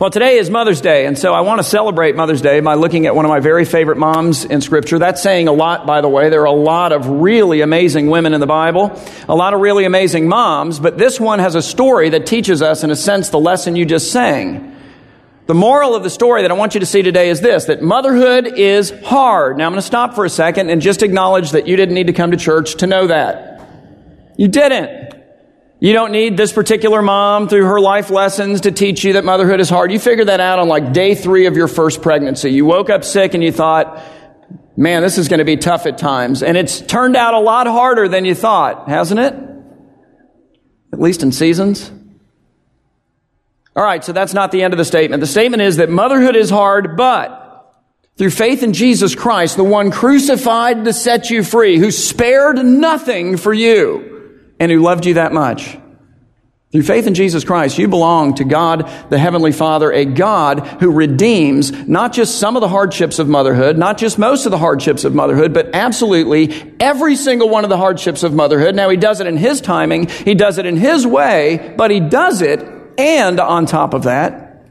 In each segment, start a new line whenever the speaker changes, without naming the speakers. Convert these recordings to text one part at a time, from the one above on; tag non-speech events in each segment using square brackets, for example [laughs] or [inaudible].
Well, today is Mother's Day, and so I want to celebrate Mother's Day by looking at one of my very favorite moms in Scripture. That's saying a lot, by the way. There are a lot of really amazing women in the Bible, a lot of really amazing moms, but this one has a story that teaches us, in a sense, the lesson you just sang. The moral of the story that I want you to see today is this, that motherhood is hard. Now I'm going to stop for a second and just acknowledge that you didn't need to come to church to know that. You didn't. You don't need this particular mom through her life lessons to teach you that motherhood is hard. You figured that out on like day three of your first pregnancy. You woke up sick and you thought, man, this is going to be tough at times. And it's turned out a lot harder than you thought, hasn't it? At least in seasons. All right, so that's not the end of the statement. The statement is that motherhood is hard, but through faith in Jesus Christ, the one crucified to set you free, who spared nothing for you, and who loved you that much. Through faith in Jesus Christ, you belong to God, the Heavenly Father, a God who redeems not just some of the hardships of motherhood, not just most of the hardships of motherhood, but absolutely every single one of the hardships of motherhood. Now, He does it in His timing, He does it in His way, but He does it, and on top of that,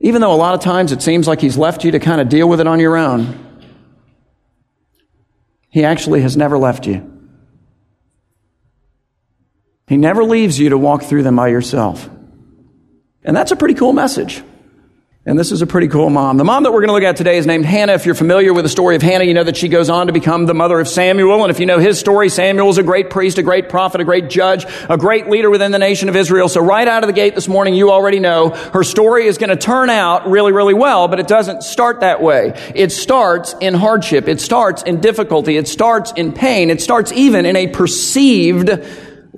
even though a lot of times it seems like He's left you to kind of deal with it on your own, He actually has never left you. He never leaves you to walk through them by yourself. And that's a pretty cool message. And this is a pretty cool mom. The mom that we're going to look at today is named Hannah. If you're familiar with the story of Hannah, you know that she goes on to become the mother of Samuel. And if you know his story, Samuel was a great priest, a great prophet, a great judge, a great leader within the nation of Israel. So right out of the gate this morning, you already know her story is going to turn out really, really well, but it doesn't start that way. It starts in hardship. It starts in difficulty. It starts in pain. It starts even in a perceived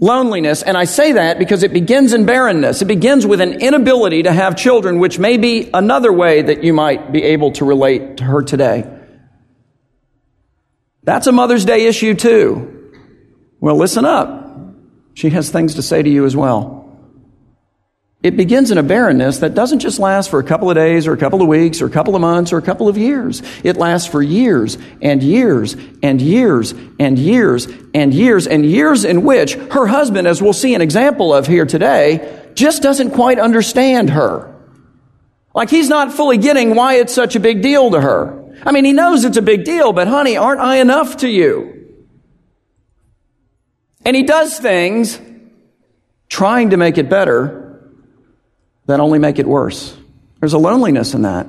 loneliness. And I say that because it begins in barrenness. It begins with an inability to have children, which may be another way that you might be able to relate to her today. That's a Mother's Day issue too. Well, listen up. She has things to say to you as well. It begins in a barrenness that doesn't just last for a couple of days or a couple of weeks or a couple of months or a couple of years. It lasts for years and years and years and years and years and years in which her husband, as we'll see an example of here today, just doesn't quite understand her. Like he's not fully getting why it's such a big deal to her. I mean, he knows it's a big deal, but honey, aren't I enough to you? And he does things trying to make it better that only make it worse. There's a loneliness in that.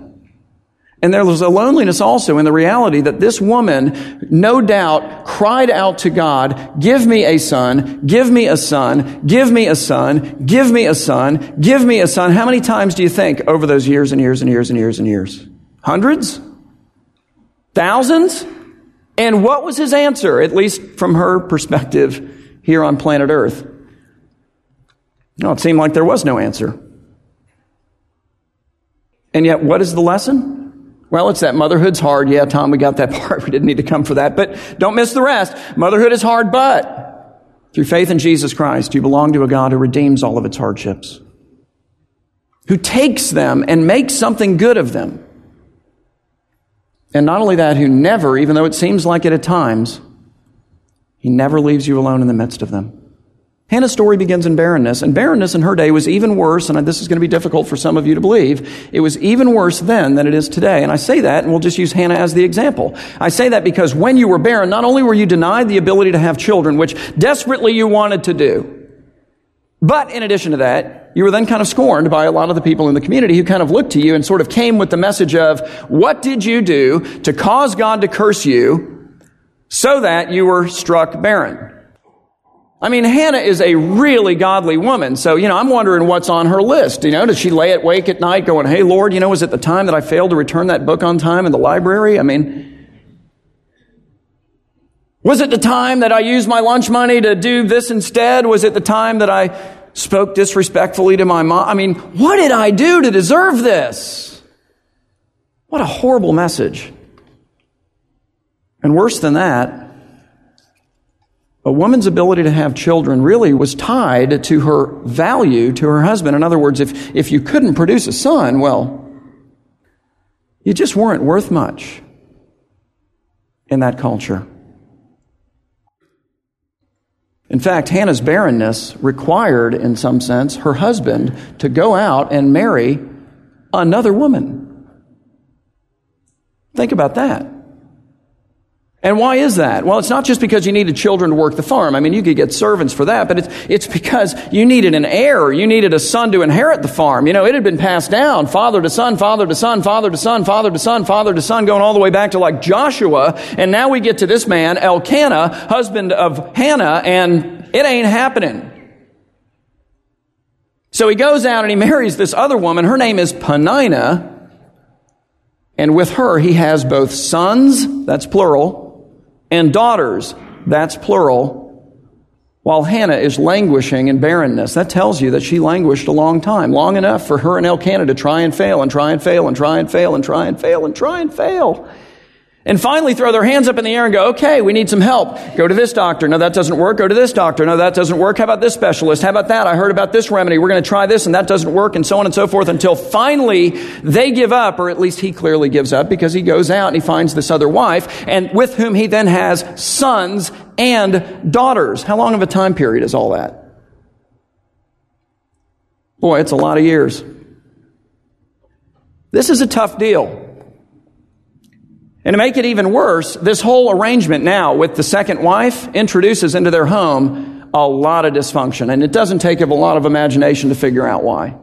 And there was a loneliness also in the reality that this woman, no doubt, cried out to God, give me a son, give me a son, give me a son, give me a son, give me a son. How many times do you think over those years and years and years and years and years? Hundreds? Thousands? And what was his answer, at least from her perspective here on planet Earth? No, it seemed like there was no answer. And yet, what is the lesson? Well, it's that motherhood's hard. Yeah, Tom, we got that [laughs] part. We didn't need to come for that. But don't miss the rest. Motherhood is hard, but through faith in Jesus Christ, you belong to a God who redeems all of its hardships, who takes them and makes something good of them. And not only that, who never, even though it seems like it at times, he never leaves you alone in the midst of them. Hannah's story begins in barrenness, and barrenness in her day was even worse, and this is going to be difficult for some of you to believe. It was even worse then than it is today. And I say that, and we'll just use Hannah as the example. I say that because when you were barren, not only were you denied the ability to have children, which desperately you wanted to do, but in addition to that, you were then kind of scorned by a lot of the people in the community who kind of looked to you and sort of came with the message of, what did you do to cause God to curse you so that you were struck barren? I mean, Hannah is a really godly woman. So, you know, I'm wondering what's on her list. You know, does she lay awake at night going, Hey, Lord, you know, was it the time that I failed to return that book on time in the library? I mean, was it the time that I used my lunch money to do this instead? Was it the time that I spoke disrespectfully to my mom? I mean, what did I do to deserve this? What a horrible message. And worse than that, a woman's ability to have children really was tied to her value to her husband. In other words, if, if you couldn't produce a son, well, you just weren't worth much in that culture. In fact, Hannah's barrenness required, in some sense, her husband to go out and marry another woman. Think about that. And why is that? Well, it's not just because you needed children to work the farm. I mean, you could get servants for that, but it's, it's because you needed an heir. You needed a son to inherit the farm. You know, it had been passed down, father to son, father to son, father to son, father to son, father to son, going all the way back to like Joshua. And now we get to this man, Elkanah, husband of Hannah, and it ain't happening. So he goes out and he marries this other woman. Her name is Peninnah. And with her, he has both sons, that's plural, and daughters, that's plural, while Hannah is languishing in barrenness. That tells you that she languished a long time, long enough for her and Elkanah to try and fail and try and fail and try and fail and try and fail and try and fail and finally throw their hands up in the air and go, okay, we need some help. Go to this doctor. No, that doesn't work. Go to this doctor. No, that doesn't work. How about this specialist? How about that? I heard about this remedy. We're going to try this and that doesn't work and so on and so forth until finally they give up, or at least he clearly gives up because he goes out and he finds this other wife and with whom he then has sons and daughters. How long of a time period is all that? Boy, it's a lot of years. This is a tough deal. And to make it even worse, this whole arrangement now with the second wife introduces into their home a lot of dysfunction. And it doesn't take a lot of imagination to figure out why.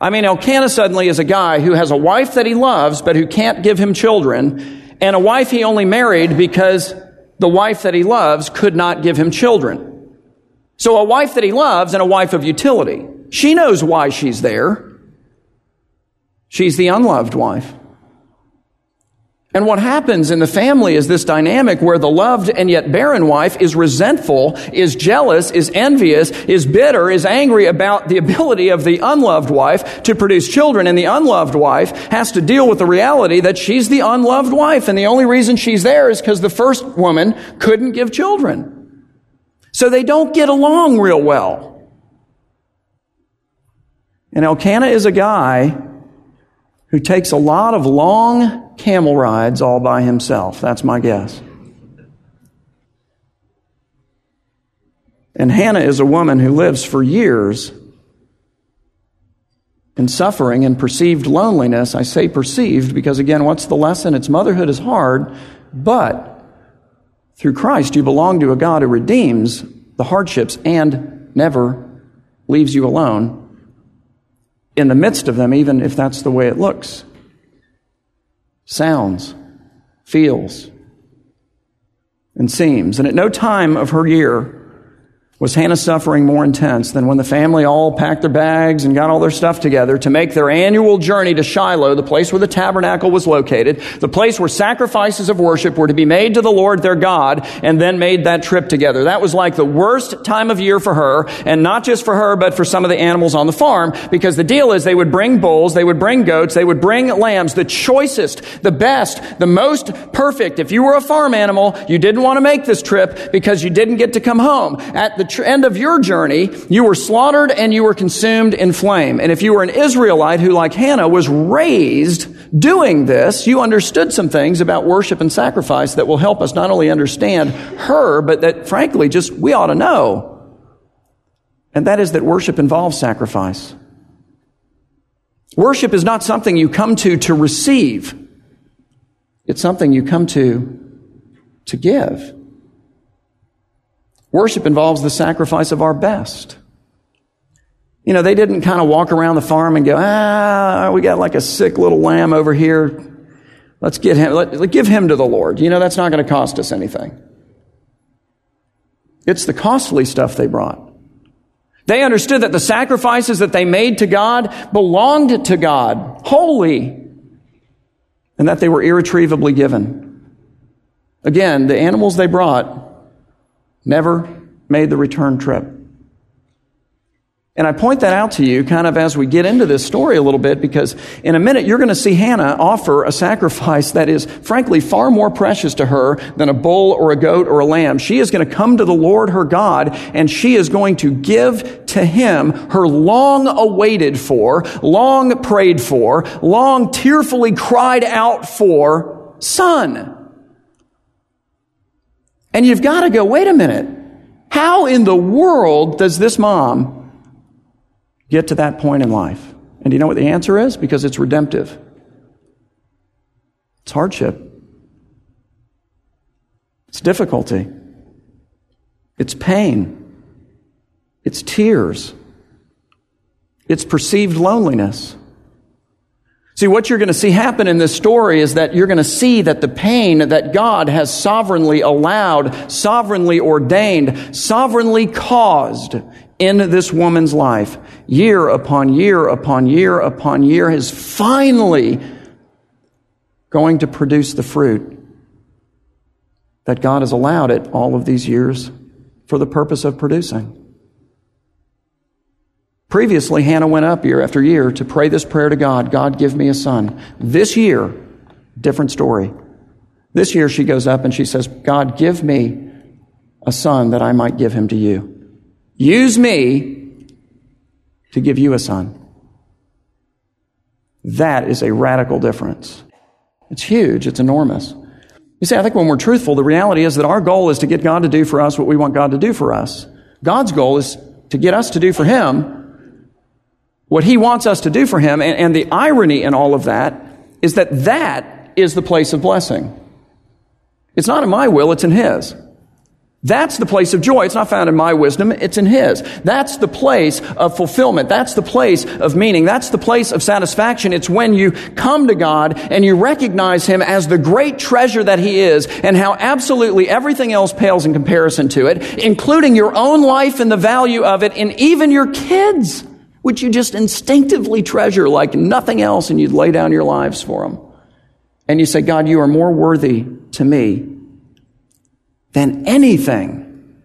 I mean, Elkanah suddenly is a guy who has a wife that he loves, but who can't give him children, and a wife he only married because the wife that he loves could not give him children. So a wife that he loves and a wife of utility. She knows why she's there. She's the unloved wife. And what happens in the family is this dynamic where the loved and yet barren wife is resentful, is jealous, is envious, is bitter, is angry about the ability of the unloved wife to produce children. And the unloved wife has to deal with the reality that she's the unloved wife. And the only reason she's there is because the first woman couldn't give children. So they don't get along real well. And Elkanah is a guy who takes a lot of long camel rides all by himself. That's my guess. And Hannah is a woman who lives for years in suffering and perceived loneliness. I say perceived because, again, what's the lesson? It's motherhood is hard, but through Christ you belong to a God who redeems the hardships and never leaves you alone in the midst of them, even if that's the way it looks, sounds, feels, and seems. And at no time of her year was Hannah's suffering more intense than when the family all packed their bags and got all their stuff together to make their annual journey to Shiloh, the place where the tabernacle was located, the place where sacrifices of worship were to be made to the Lord their God, and then made that trip together. That was like the worst time of year for her, and not just for her, but for some of the animals on the farm, because the deal is they would bring bulls, they would bring goats, they would bring lambs, the choicest, the best, the most perfect. If you were a farm animal, you didn't want to make this trip because you didn't get to come home. At the tr- end of your journey, you were slaughtered and you were consumed in flame. And if you were an Israelite who, like Hannah, was raised doing this, you understood some things about worship and sacrifice that will help us not only understand her, but that frankly, just we ought to know. And that is that worship involves sacrifice. Worship is not something you come to to receive. It's something you come to to give. Worship involves the sacrifice of our best. You know, they didn't kind of walk around the farm and go, ah, we got like a sick little lamb over here. Let's get him, let, let give him to the Lord. You know, that's not going to cost us anything. It's the costly stuff they brought. They understood that the sacrifices that they made to God belonged to God, holy, and that they were irretrievably given. Again, the animals they brought never made the return trip. And I point that out to you kind of as we get into this story a little bit because in a minute you're going to see Hannah offer a sacrifice that is frankly far more precious to her than a bull or a goat or a lamb. She is going to come to the Lord her God and she is going to give to him her long awaited for, long prayed for, long tearfully cried out for son. And you've got to go, wait a minute. How in the world does this mom get to that point in life? And do you know what the answer is? Because it's redemptive. It's hardship. It's difficulty. It's pain. It's tears. It's perceived loneliness. See, what you're going to see happen in this story is that you're going to see that the pain that God has sovereignly allowed, sovereignly ordained, sovereignly caused in this woman's life, year upon year upon year upon year, is finally going to produce the fruit that God has allowed it all of these years for the purpose of producing. Previously, Hannah went up year after year to pray this prayer to God God, give me a son. This year, different story. This year, she goes up and she says, God, give me a son that I might give him to you. Use me to give you a son. That is a radical difference. It's huge, it's enormous. You see, I think when we're truthful, the reality is that our goal is to get God to do for us what we want God to do for us. God's goal is to get us to do for Him what He wants us to do for Him. And, and the irony in all of that is that that is the place of blessing. It's not in my will, it's in His. That's the place of joy. It's not found in my wisdom, it's in His. That's the place of fulfillment. That's the place of meaning. That's the place of satisfaction. It's when you come to God and you recognize Him as the great treasure that He is and how absolutely everything else pales in comparison to it, including your own life and the value of it, and even your kids, which you just instinctively treasure like nothing else, and you'd lay down your lives for them. And you say, God, you are more worthy to me than anything.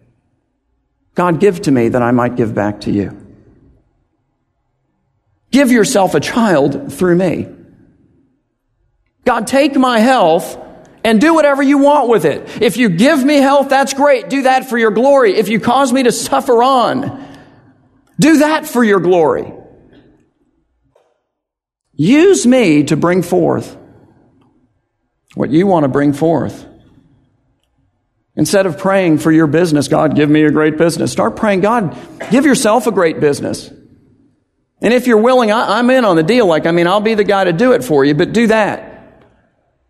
God, give to me that I might give back to you. Give yourself a child through me. God, take my health and do whatever you want with it. If you give me health, that's great. Do that for your glory. If you cause me to suffer on, do that for your glory. Use me to bring forth what you want to bring forth. Instead of praying for your business, God, give me a great business, start praying, God, give yourself a great business. And if you're willing, I, am in on the deal. Like, I mean, I'll be the guy to do it for you, but do that.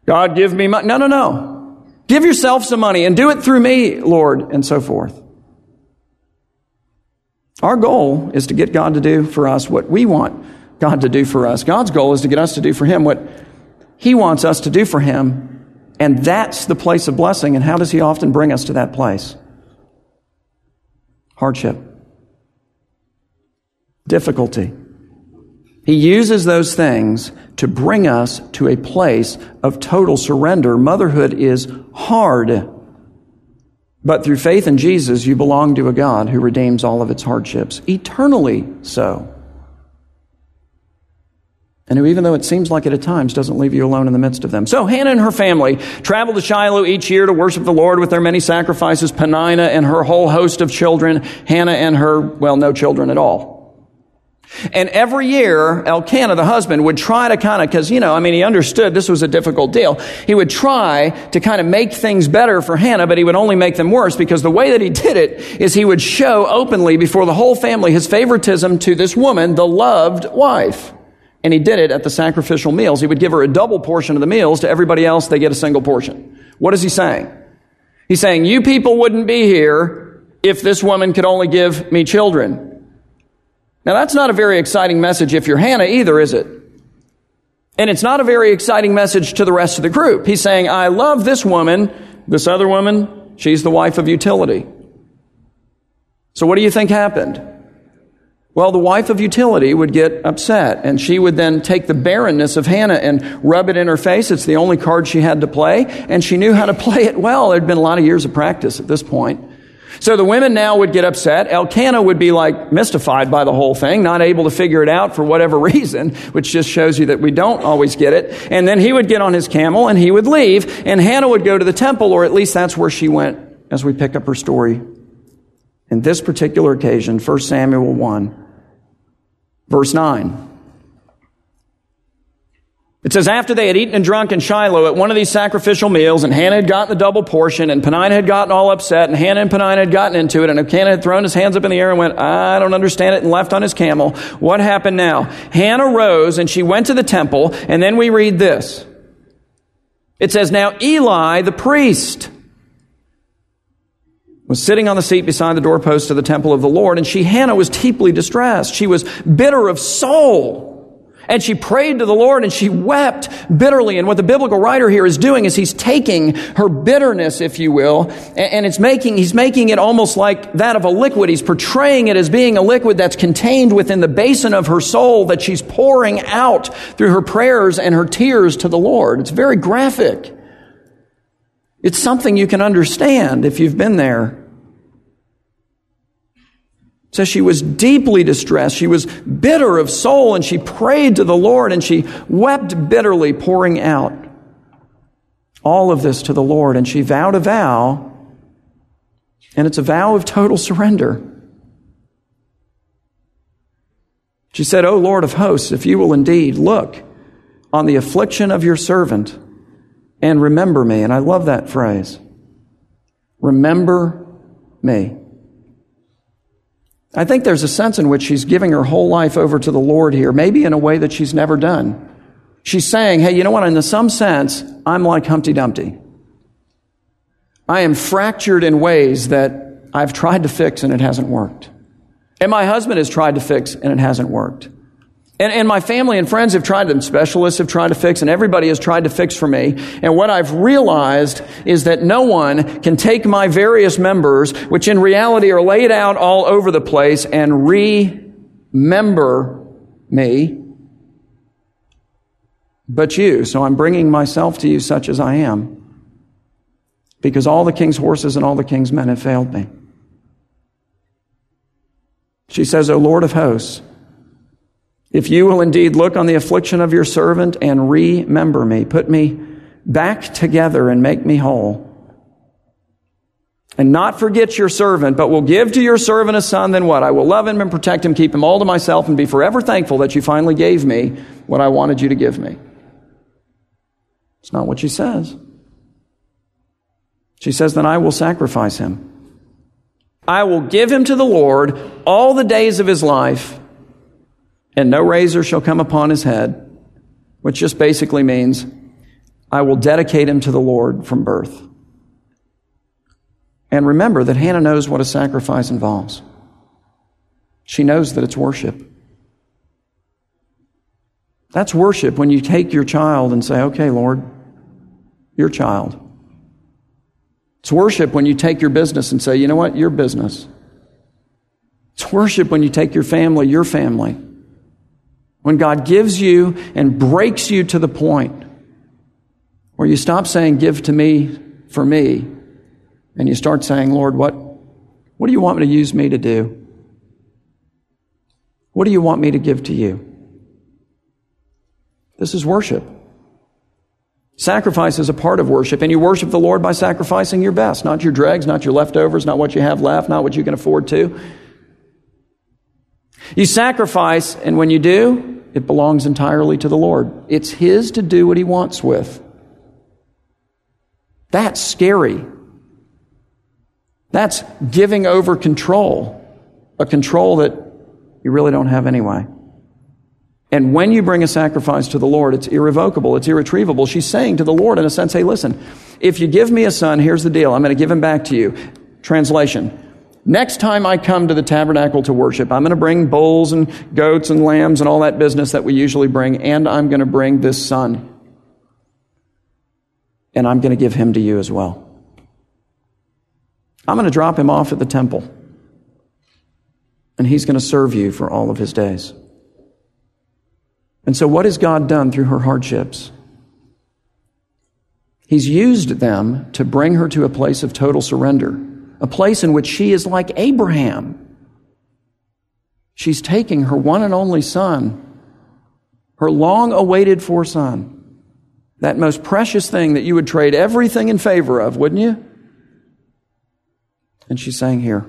God, give me money. No, no, no. Give yourself some money and do it through me, Lord, and so forth. Our goal is to get God to do for us what we want God to do for us. God's goal is to get us to do for Him what He wants us to do for Him and that's the place of blessing. And how does He often bring us to that place? Hardship, difficulty. He uses those things to bring us to a place of total surrender. Motherhood is hard. But through faith in Jesus, you belong to a God who redeems all of its hardships, eternally so and who, even though it seems like it at times, doesn't leave you alone in the midst of them. So Hannah and her family traveled to Shiloh each year to worship the Lord with their many sacrifices. Peninnah and her whole host of children. Hannah and her, well, no children at all. And every year, Elkanah, the husband, would try to kind of, because, you know, I mean, he understood this was a difficult deal. He would try to kind of make things better for Hannah, but he would only make them worse because the way that he did it is he would show openly before the whole family his favoritism to this woman, the loved wife. And he did it at the sacrificial meals. He would give her a double portion of the meals. To everybody else, they get a single portion. What is he saying? He's saying, You people wouldn't be here if this woman could only give me children. Now, that's not a very exciting message if you're Hannah either, is it? And it's not a very exciting message to the rest of the group. He's saying, I love this woman. This other woman, she's the wife of utility. So, what do you think happened? Well, the wife of utility would get upset, and she would then take the barrenness of Hannah and rub it in her face. It's the only card she had to play, and she knew how to [laughs] play it well. There'd been a lot of years of practice at this point. So the women now would get upset. Elkanah would be like mystified by the whole thing, not able to figure it out for whatever [laughs] reason, which just shows you that we don't always get it. And then he would get on his camel and he would leave, and Hannah would go to the temple, or at least that's where she went as we pick up her story. In this particular occasion, 1 Samuel 1, Verse 9. It says, after they had eaten and drunk in Shiloh at one of these sacrificial meals, and Hannah had gotten the double portion, and Peninnah had gotten all upset, and Hannah and Peninnah had gotten into it, and Elkanah had thrown his hands up in the air and went, I don't understand it, and left on his camel. What happened now? Hannah rose, and she went to the temple, and then we read this. It says, Now Eli, the priest, was sitting on the seat beside the doorpost of the temple of the Lord, and she, Hannah, was deeply distressed. She was bitter of soul. And she prayed to the Lord and she wept bitterly. And what the biblical writer here is doing is he's taking her bitterness, if you will, and it's making, he's making it almost like that of a liquid. He's portraying it as being a liquid that's contained within the basin of her soul that she's pouring out through her prayers and her tears to the Lord. It's very graphic. It's something you can understand if you've been there says she was deeply distressed. She was bitter of soul and she prayed to the Lord and she wept bitterly, pouring out all of this to the Lord. And she vowed a vow, and it's a vow of total surrender. She said, O Lord of hosts, if you will indeed look on the affliction of your servant and remember me. And I love that phrase. Remember me. I think there's a sense in which she's giving her whole life over to the Lord here, maybe in a way that she's never done. She's saying, hey, you know what? In some sense, I'm like Humpty Dumpty. I am fractured in ways that I've tried to fix and it hasn't worked. And my husband has tried to fix and it hasn't worked. And, and my family and friends have tried them. Specialists have tried to fix, and everybody has tried to fix for me. And what I've realized is that no one can take my various members, which in reality are laid out all over the place, and remember me, but you. So I'm bringing myself to you such as I am. Because all the king's horses and all the king's men have failed me. She says, O Lord of hosts, if you will indeed look on the affliction of your servant and remember me, put me back together and make me whole. And not forget your servant, but will give to your servant a son, then what? I will love him and protect him, keep him all to myself, and be forever thankful that you finally gave me what I wanted you to give me. It's not what she says. She says, Then I will sacrifice him. I will give him to the Lord all the days of his life and no razor shall come upon his head, which just basically means I will dedicate him to the Lord from birth. And remember that Hannah knows what a sacrifice involves. She knows that it's worship. That's worship when you take your child and say, okay, Lord, your child. It's worship when you take your business and say, you know what, your business. It's worship when you take your family, your family. When God gives you and breaks you to the point where you stop saying, Give to me for me, and you start saying, Lord, what, what do you want me to use me to do? What do you want me to give to you? This is worship. Sacrifice is a part of worship, and you worship the Lord by sacrificing your best, not your dregs, not your leftovers, not what you have left, not what you can afford to. You sacrifice, and when you do, it belongs entirely to the Lord. It's His to do what He wants with. That's scary. That's giving over control, a control that you really don't have anyway. And when you bring a sacrifice to the Lord, it's irrevocable, it's irretrievable. She's saying to the Lord, in a sense, hey, listen, if you give me a son, here's the deal. I'm going to give him back to you. Translation Next time I come to the tabernacle to worship, I'm going to bring bulls and goats and lambs and all that business that we usually bring, and I'm going to bring this son. And I'm going to give him to you as well. I'm going to drop him off at the temple, and he's going to serve you for all of his days. And so, what has God done through her hardships? He's used them to bring her to a place of total surrender a place in which she is like Abraham. She's taking her one and only son, her long awaited for son, that most precious thing that you would trade everything in favor of, wouldn't you? And she's saying here,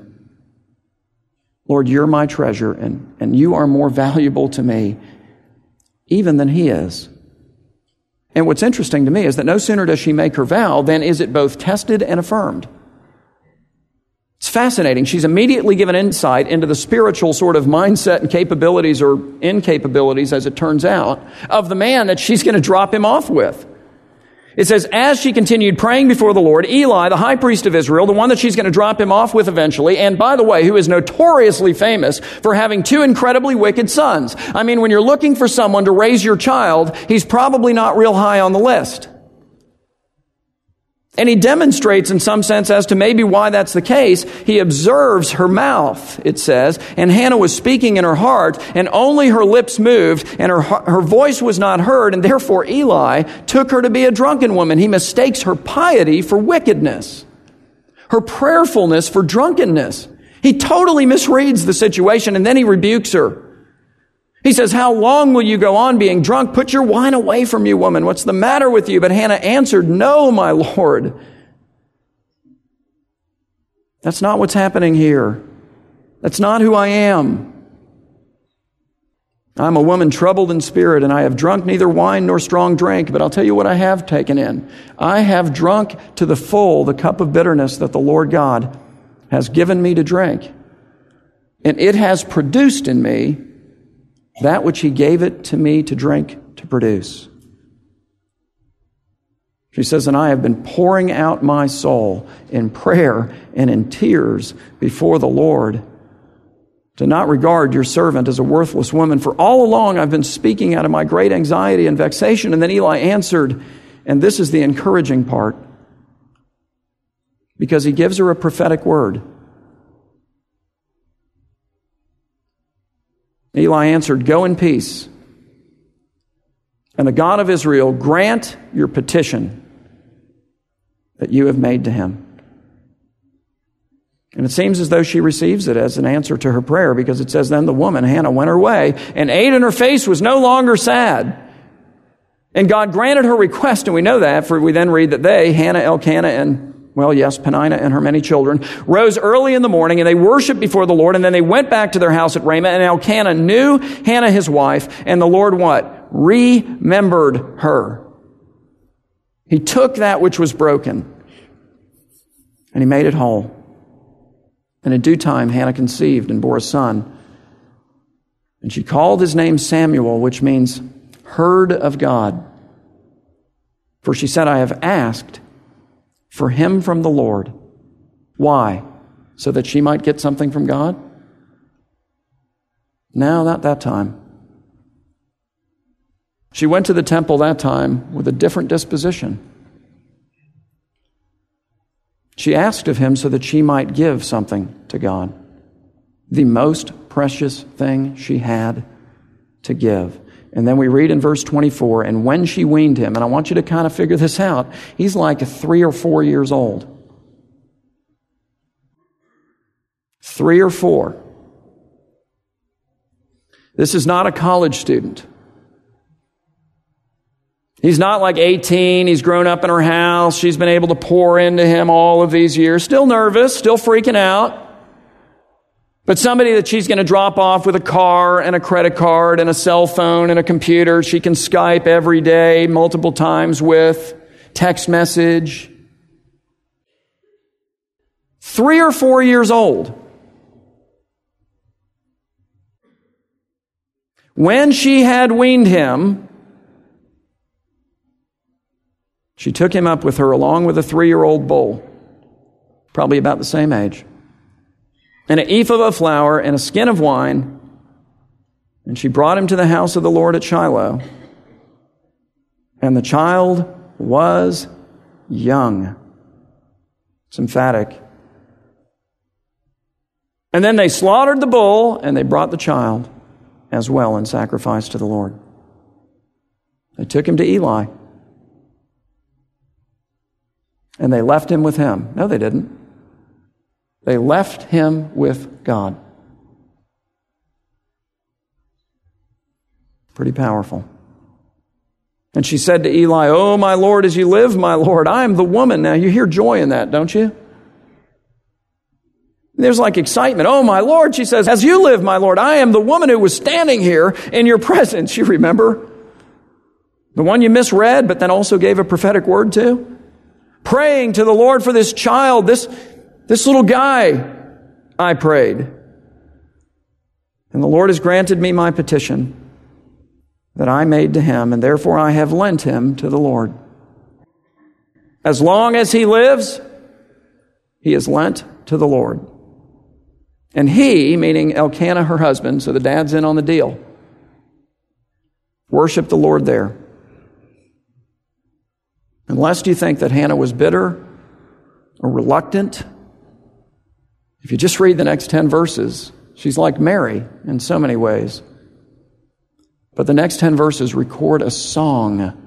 Lord, you're my treasure, and, and you are more valuable to me even than he is. And what's interesting to me is that no sooner does she make her vow than is it both tested and affirmed. Fascinating. She's immediately given insight into the spiritual sort of mindset and capabilities or incapabilities, as it turns out, of the man that she's going to drop him off with. It says, as she continued praying before the Lord, Eli, the high priest of Israel, the one that she's going to drop him off with eventually, and by the way, who is notoriously famous for having two incredibly wicked sons. I mean, when you're looking for someone to raise your child, he's probably not real high on the list. And he demonstrates in some sense as to maybe why that's the case. He observes her mouth, it says, and Hannah was speaking in her heart, and only her lips moved, and her, her voice was not heard, and therefore Eli took her to be a drunken woman. He mistakes her piety for wickedness, her prayerfulness for drunkenness. He totally misreads the situation, and then he rebukes her. He says, How long will you go on being drunk? Put your wine away from you, woman. What's the matter with you? But Hannah answered, No, my Lord. That's not what's happening here. That's not who I am. I'm a woman troubled in spirit, and I have drunk neither wine nor strong drink, but I'll tell you what I have taken in. I have drunk to the full the cup of bitterness that the Lord God has given me to drink. And it has produced in me that which he gave it to me to drink to produce. She says, And I have been pouring out my soul in prayer and in tears before the Lord. To not regard your servant as a worthless woman, for all along I've been speaking out of my great anxiety and vexation. And then Eli answered, and this is the encouraging part, because he gives her a prophetic word. Eli answered, Go in peace. And the God of Israel grant your petition that you have made to him. And it seems as though she receives it as an answer to her prayer because it says, Then the woman, Hannah, went her way and ate, and her face was no longer sad. And God granted her request, and we know that, for we then read that they, Hannah, Elkanah, and well, yes, Peninnah and her many children, rose early in the morning and they worshiped before the Lord and then they went back to their house at Ramah and Elkanah knew Hannah his wife and the Lord what? Remembered her. He took that which was broken and he made it whole. And in due time, Hannah conceived and bore a son. And she called his name Samuel, which means heard of God. For she said, I have asked for him from the Lord. Why? So that she might get something from God? No, not that time. She went to the temple that time with a different disposition. She asked of him so that she might give something to God, the most precious thing she had to give. And then we read in verse 24, and when she weaned him, and I want you to kind of figure this out, he's like three or four years old. Three or four. This is not a college student. He's not like 18. He's grown up in her house. She's been able to pour into him all of these years. Still nervous, still freaking out. But somebody that she's going to drop off with a car and a credit card and a cell phone and a computer, she can Skype every day, multiple times with, text message. Three or four years old. When she had weaned him, she took him up with her along with a three year old bull, probably about the same age and an ephah of flour and a skin of wine. And she brought him to the house of the Lord at Shiloh. And the child was young. It's emphatic. And then they slaughtered the bull and they brought the child as well in sacrifice to the Lord. They took him to Eli. And they left him with him. No, they didn't. They left him with God. Pretty powerful. And she said to Eli, Oh, my Lord, as you live, my Lord, I am the woman. Now, you hear joy in that, don't you? There's like excitement. Oh, my Lord, she says, As you live, my Lord, I am the woman who was standing here in your [laughs] presence. You remember? The one you misread, but then also gave a prophetic word to? Praying to the Lord for this child, this, this little guy, I prayed. And the Lord has granted me my petition that I made to him, and therefore I have lent him to the Lord. As long as he lives, he is lent to the Lord. And he, meaning Elkanah, her husband, so the dad's in on the deal, worshiped the Lord there. Unless you think that Hannah was bitter or reluctant, if you just read the next 10 verses, she's like Mary in so many ways. But the next 10 verses record a song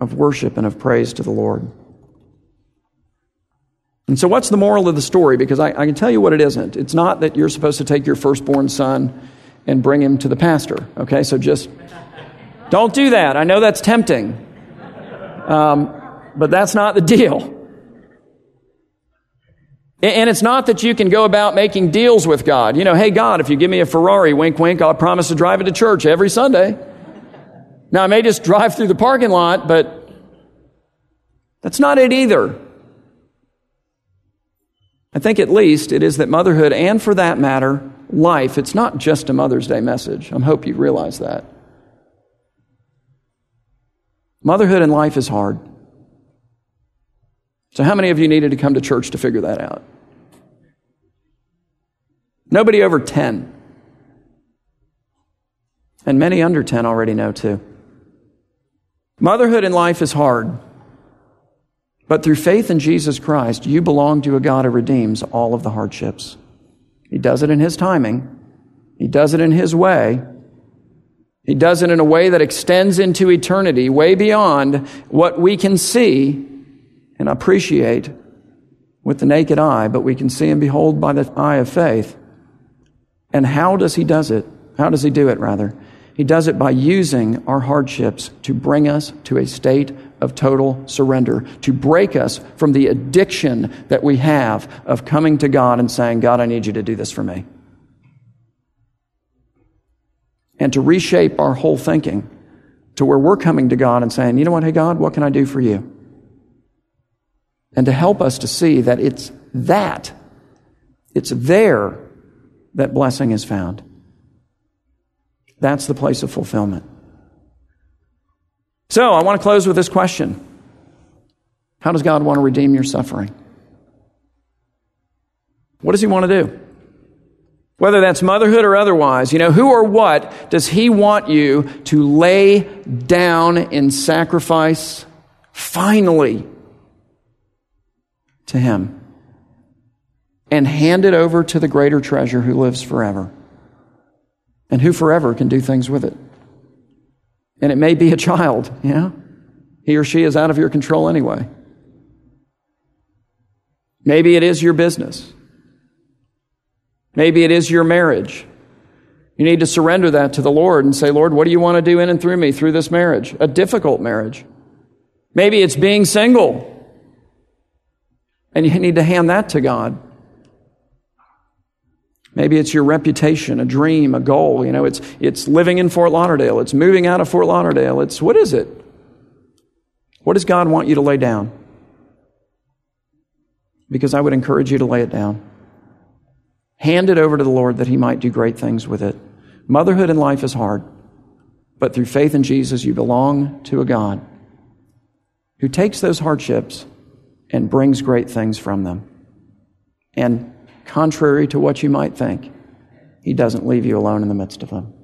of worship and of praise to the Lord. And so, what's the moral of the story? Because I, I, can tell you what it isn't. It's not that you're supposed to take your firstborn son and bring him to the pastor. Okay, so just don't do that. I know that's tempting, um, but that's not the deal. And it's not that you can go about making deals with God. You know, hey, God, if you give me a Ferrari, wink, wink, I'll promise to drive it to church every Sunday. Now, I may just drive through the parking lot, but that's not it either. I think at least it is that motherhood, and for that matter, life, it's not just a Mother's Day message. I hope you realize that. Motherhood and life is hard. So, how many of you needed to come to church to figure that out? Nobody over 10. And many under 10 already know too. Motherhood in life is hard. But through faith in Jesus Christ, you belong to a God who redeems all of the hardships. He does it in His timing, He does it in His way. He does it in a way that extends into eternity, way beyond what we can see and appreciate with the naked eye, but we can see and behold by the eye of faith. And how does he does it? How does he do it rather? He does it by using our hardships to bring us to a state of total surrender, to break us from the addiction that we have of coming to God and saying, God, I need you to do this for me. And to reshape our whole thinking to where we're coming to God and saying, you know what, hey, God, what can I do for you? And to help us to see that it's that, it's there that blessing is found. That's the place of fulfillment. So, I want to close with this question How does God want to redeem your suffering? What does He want to do? Whether that's motherhood or otherwise, you know, who or what does He want you to lay down in sacrifice finally to Him and hand it over to the greater treasure who lives forever? and who forever can do things with it. And it may be a child, [laughs] yeah? He or she is out of your control anyway. Maybe it is your business. Maybe it is your marriage. You need to surrender that to the Lord and say, Lord, what do you want to do in and through me through this marriage? A difficult marriage. Maybe it's being single. And you need to hand that to God. Maybe it's your reputation, a dream, a goal. You know, it's, it's living in Fort Lauderdale. It's moving out of Fort Lauderdale. It's, what is it? What does God want you to lay down? Because I would encourage you to lay it down. Hand it over to the Lord that He might do great things with it. Motherhood in life is hard, but through faith in Jesus, you belong to a God who takes those hardships and brings great things from them. And contrary to what you might think, He doesn't leave you alone in the midst of them.